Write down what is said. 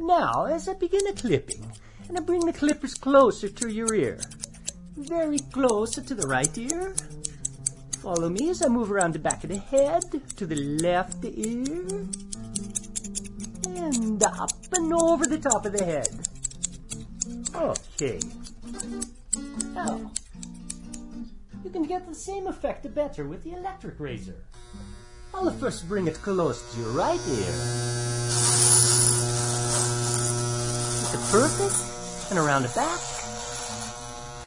Now, as I begin the clipping, and I bring the clippers closer to your ear, very close to the right ear. Follow me as I move around the back of the head to the left ear, and up and over the top of the head. Okay. Now, you can get the same effect better with the electric razor. I'll first bring it close to your right ear. Perfect? And around the back.